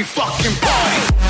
we fucking party.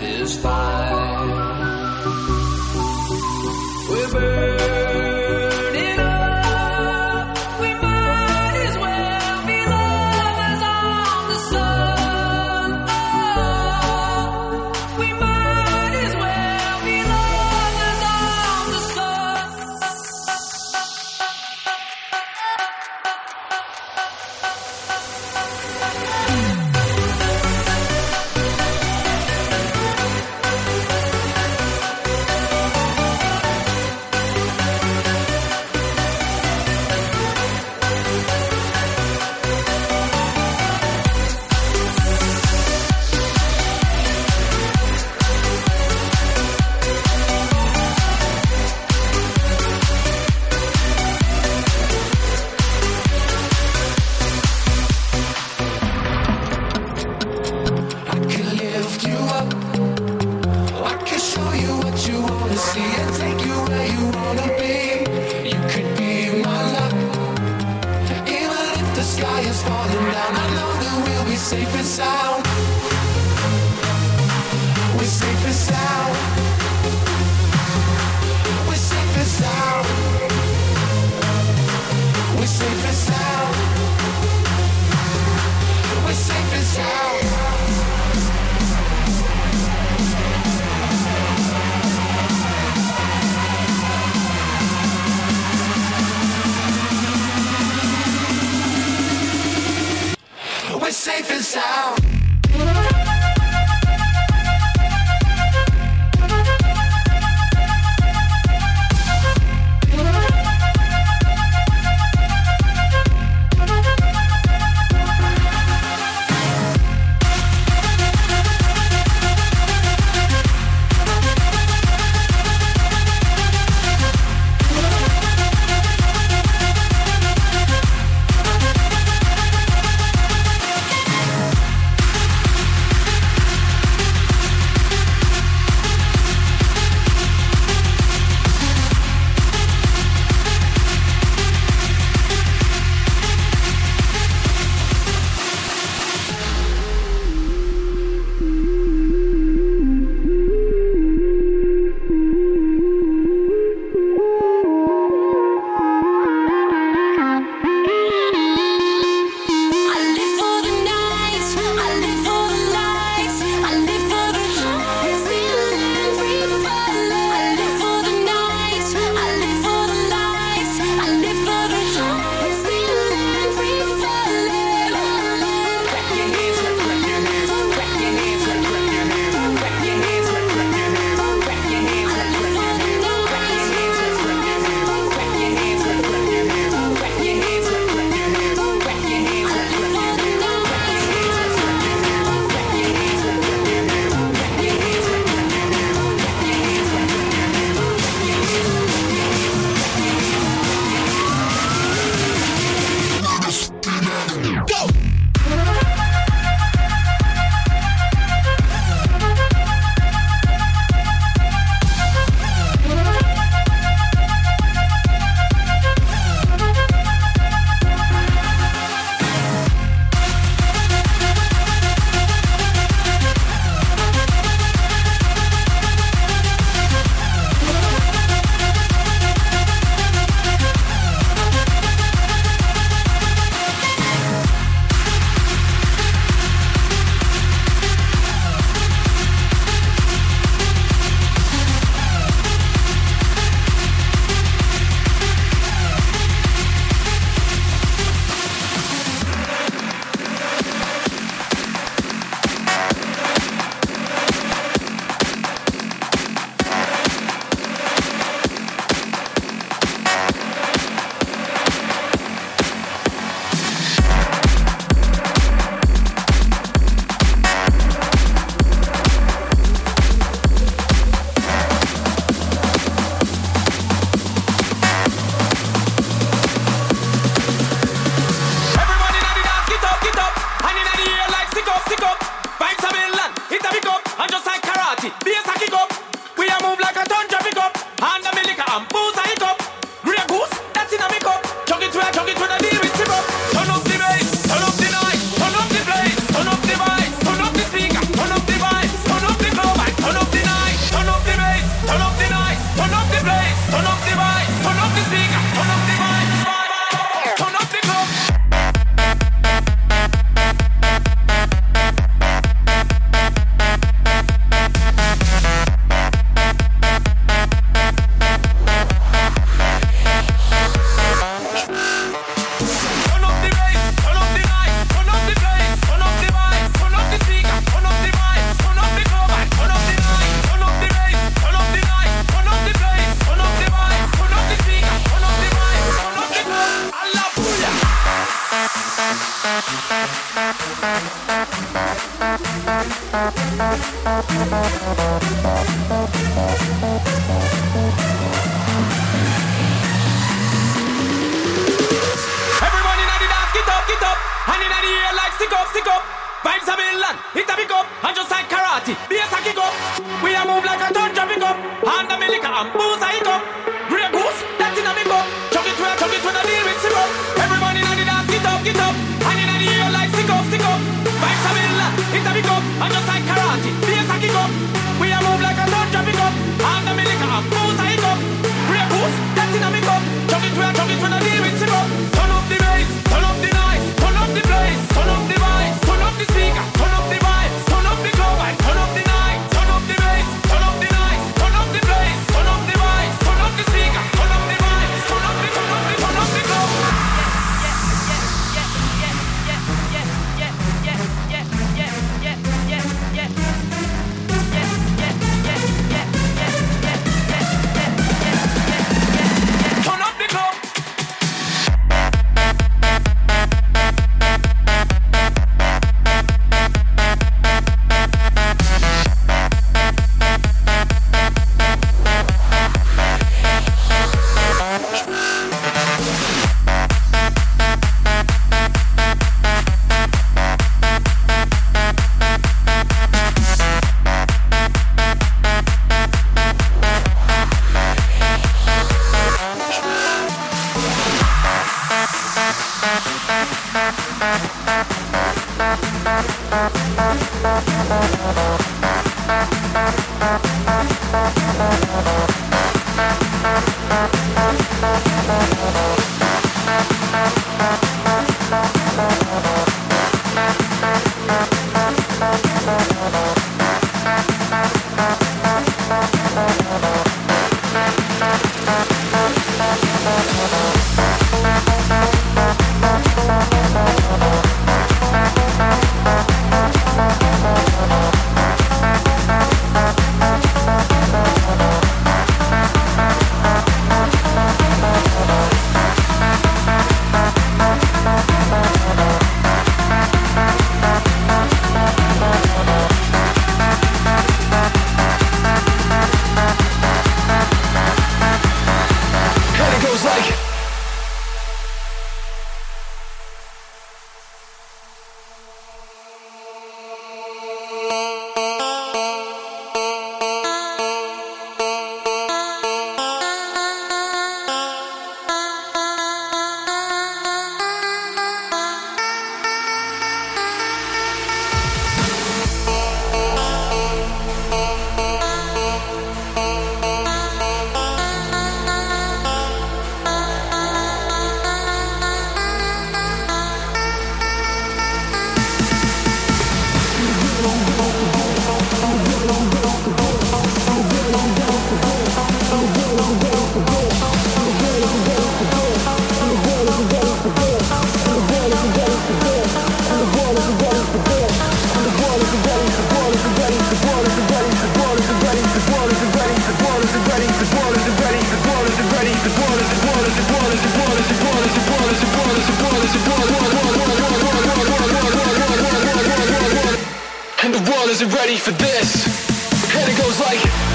Thank feels like ready for this. And it goes like...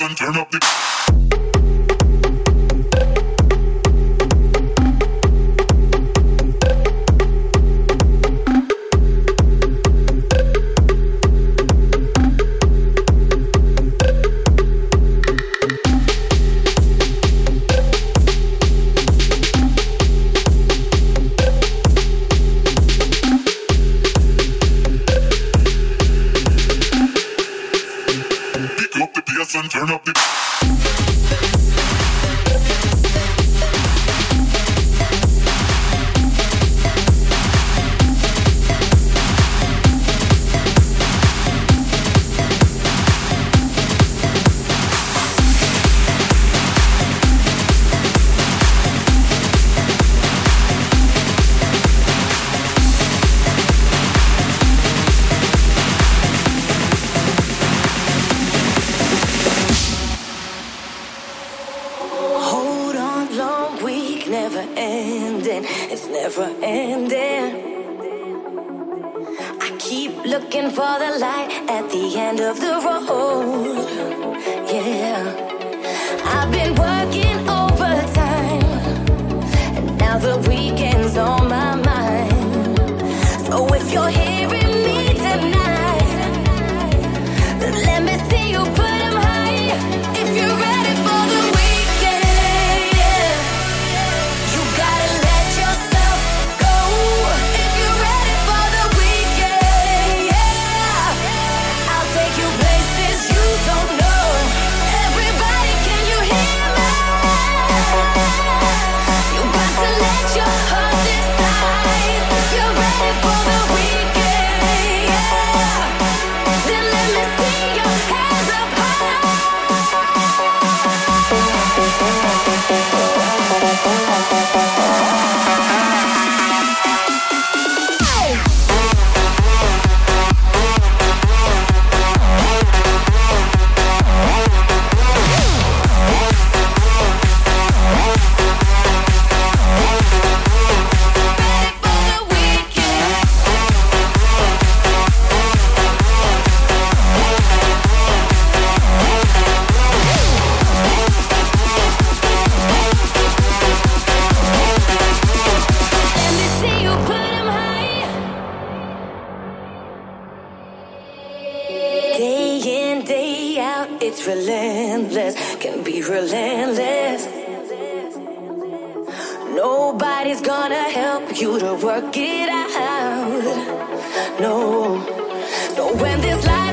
and turn up the. for the light at the end of the road. can be relentless. Nobody's gonna help you to work it out. No, so when this life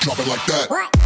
drop it like, that.